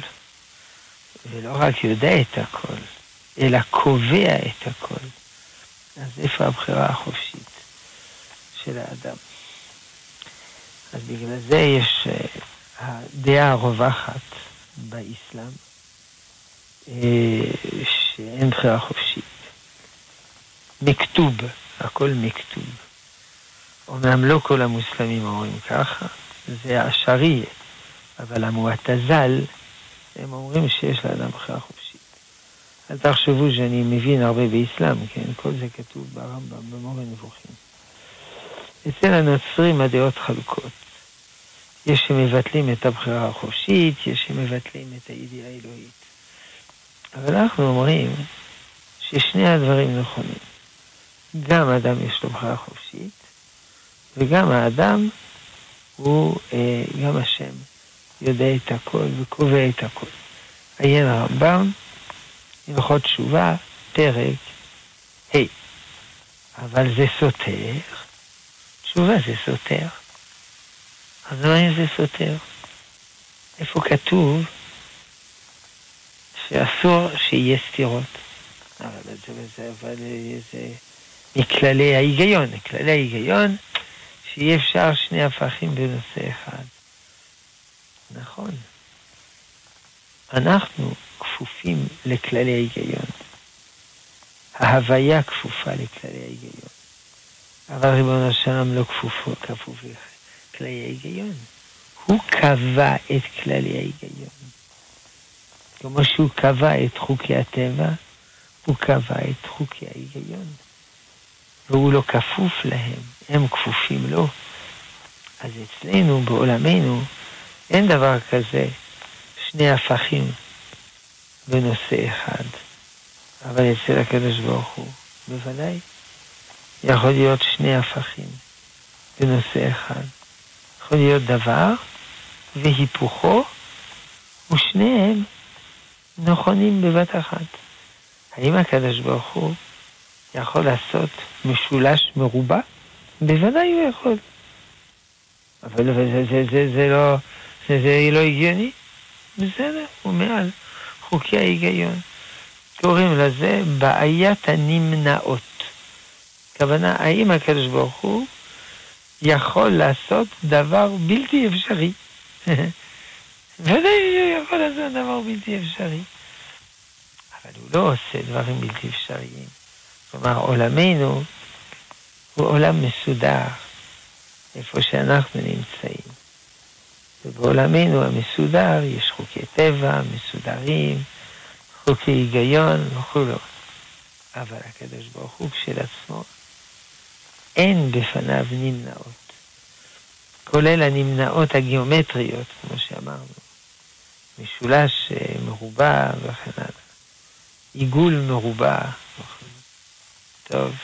ולא רק יודע את הכל, אלא קובע את הכל, אז איפה הבחירה החופשית של האדם? אז בגלל זה יש uh, הדעה הרווחת באסלאם, uh, שאין בחירה חופשית. מכתוב, הכל מכתוב. אומנם לא כל המוסלמים אומרים ככה, זה השריע, אבל המועתזל, הם אומרים שיש לאדם בחירה חופשית. אל תחשבו שאני מבין הרבה באסלאם, כן? כל זה כתוב ברמב"ם, במורה נבוכים. אצל הנוצרים הדעות חלוקות. יש שמבטלים את הבחירה החופשית, יש שמבטלים את הידיעה האלוהית. אבל אנחנו אומרים ששני הדברים נכונים. גם האדם יש לו בחירה חופשית, וגם האדם הוא, אה, גם השם, יודע את הכל וקובע את הכל. עיין הרמב"ם, הלכות תשובה, פרק ה'. אבל זה סותר, תשובה זה סותר. אז מה אם זה סותר? איפה כתוב שאסור שיהיה סתירות? אבל זה, זה, אבל זה מכללי ההיגיון, כללי ההיגיון שאי אפשר שני הפכים בנושא אחד. נכון. אנחנו כפופים לכללי ההיגיון. ההוויה כפופה לכללי ההיגיון. אבל ריבונו שלום לא כפוף, כפוף לכללי ההיגיון. הוא קבע את כללי ההיגיון. כמו שהוא קבע את חוקי הטבע, הוא קבע את חוקי ההיגיון. והוא לא כפוף להם, הם כפופים לו. אז אצלנו, בעולמנו, אין דבר כזה שני הפכים בנושא אחד. אבל אצל הקדוש ברוך הוא, בוודאי, יכול להיות שני הפכים בנושא אחד. יכול להיות דבר והיפוכו, ושניהם נכונים בבת אחת. האם הקדוש ברוך הוא יכול לעשות משולש מרובע? בוודאי הוא יכול. אבל זה, זה, זה, זה, לא, זה, זה לא הגיוני. בסדר, הוא מעל חוקי ההיגיון. קוראים לזה בעיית הנמנעות. הכוונה, האם הקדוש ברוך הוא יכול לעשות דבר בלתי אפשרי. ודאי הוא יכול לעשות דבר בלתי אפשרי. אבל הוא לא עושה דברים בלתי אפשריים. כלומר, עולמנו הוא עולם מסודר, איפה שאנחנו נמצאים. ובעולמנו המסודר יש חוקי טבע מסודרים, חוקי היגיון וכולו. אבל הקדוש ברוך הוא כשלעצמו, אין בפניו נמנעות. כולל הנמנעות הגיאומטריות, כמו שאמרנו. משולש אה, מרובע וכן הלאה. עיגול מרובע וכו'. טוב,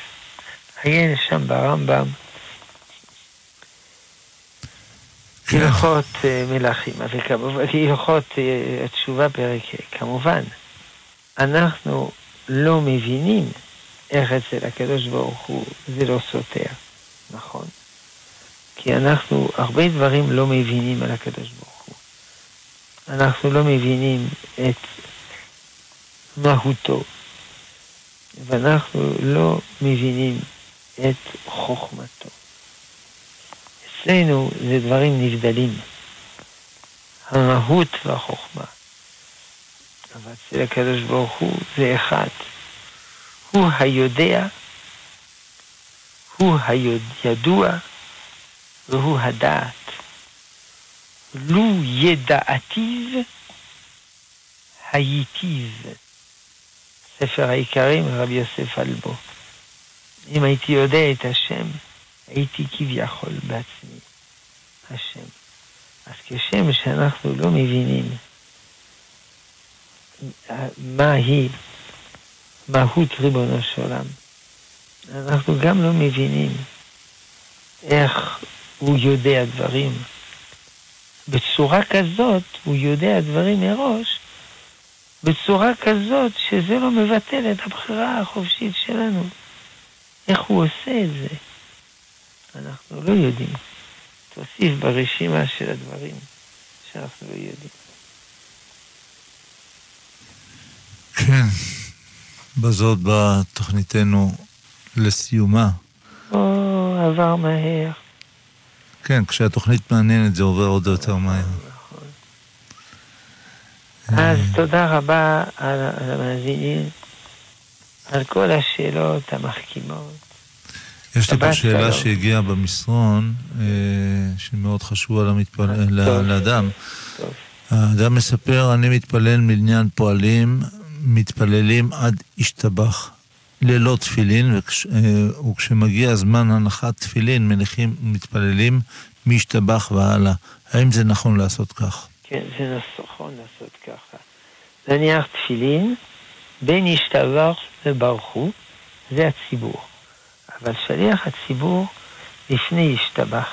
עיין שם ברמב"ם. כן. הלכות אה, מלכים, הלכות אה, התשובה פרק ה', כמובן, אנחנו לא מבינים איך אצל הקדוש ברוך הוא זה לא סותר, נכון? כי אנחנו הרבה דברים לא מבינים על הקדוש ברוך הוא. אנחנו לא מבינים את מהותו, ואנחנו לא מבינים את חוכמתו. אצלנו זה דברים נבדלים, המהות והחוכמה. אבל אצל הקדוש ברוך הוא זה אחד. הוא היודע, הוא הידוע והוא הדעת. לו ידעתיו הייתיו. ספר העיקרים, רבי יוסף אלבו. אם הייתי יודע את השם, הייתי כביכול בעצמי השם. אז כשם שאנחנו לא מבינים מהי מהות ריבונו של עולם, אנחנו גם לא מבינים איך הוא יודע דברים. בצורה כזאת הוא יודע דברים מראש, בצורה כזאת שזה לא מבטל את הבחירה החופשית שלנו. איך הוא עושה את זה? אנחנו לא יודעים. תוסיף ברשימה של הדברים שאנחנו לא יודעים. כן, בזאת באה תוכניתנו לסיומה. או, עבר מהר. כן, כשהתוכנית מעניינת זה עובר עוד יותר מהר. נכון. אז תודה רבה על המאזינים, על כל השאלות המחכימות. יש לי פה שאלה שהגיעה במסרון, אה, שמאוד חשובה למתפל... לאדם. האדם מספר, אני מתפלל מניין פועלים, מתפללים עד השתבח, ללא תפילין, וכש... אה, וכשמגיע זמן הנחת תפילין, מניחים, מתפללים משתבח והלאה. האם זה נכון לעשות כך? כן, זה נכון לעשות ככה. להניח תפילין, בין השתבח וברכו, זה הציבור. אבל שליח הציבור לפני ישתבח,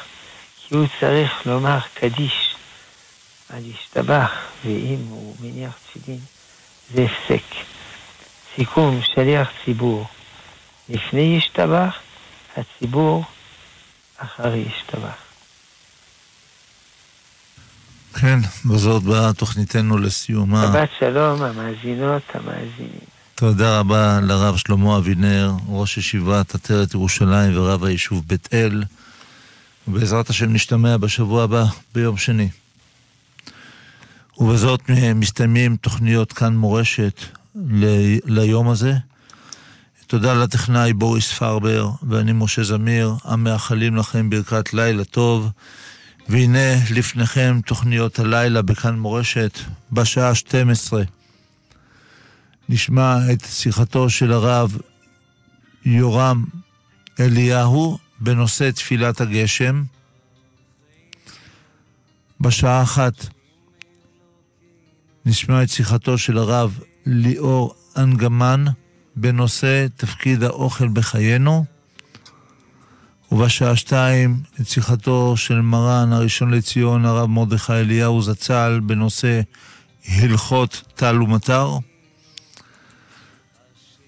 כי הוא צריך לומר קדיש על ישתבח, ואם הוא מניח תפילין, זה הפסק. סיכום, שליח ציבור לפני ישתבח, הציבור אחרי ישתבח. כן, בזאת באה תוכניתנו לסיומה. שבת שלום, המאזינות, המאזינים. תודה רבה לרב שלמה אבינר, ראש ישיבת עטרת ירושלים ורב היישוב בית אל. ובעזרת השם נשתמע בשבוע הבא, ביום שני. ובזאת מסתיימים תוכניות כאן מורשת ל- ליום הזה. תודה לטכנאי בוריס פרבר ואני משה זמיר, המאחלים לכם ברכת לילה טוב. והנה לפניכם תוכניות הלילה בכאן מורשת בשעה 12. נשמע את שיחתו של הרב יורם אליהו בנושא תפילת הגשם. בשעה אחת נשמע את שיחתו של הרב ליאור אנגמן בנושא תפקיד האוכל בחיינו. ובשעה שתיים את שיחתו של מרן הראשון לציון, הרב מרדכי אליהו זצ"ל, בנושא הלכות טל ומטר.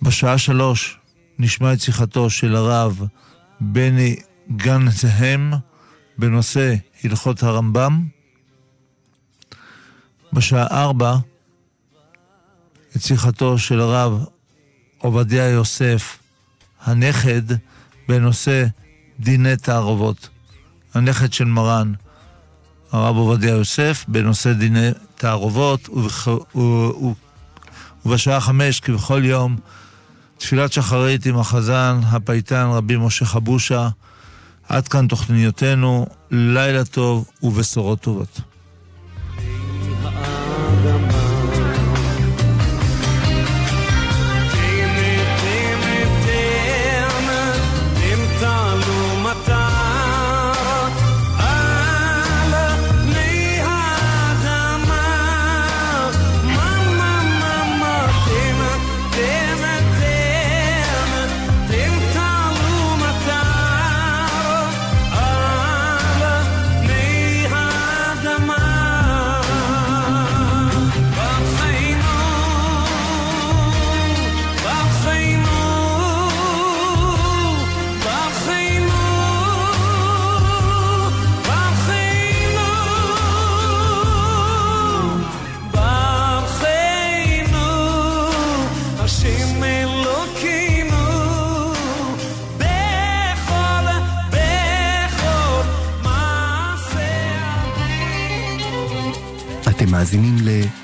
בשעה שלוש נשמע את שיחתו של הרב בני גנזהם בנושא הלכות הרמב"ם. בשעה ארבע את שיחתו של הרב עובדיה יוסף הנכד בנושא דיני תערובות. הנכד של מרן, הרב עובדיה יוסף, בנושא דיני תערובות, ובשעה חמש, כבכל יום, תפילת שחרית עם החזן, הפייטן, רבי משה חבושה. עד כאן תוכניותינו, לילה טוב ובשורות טובות. מאזינים מורשת.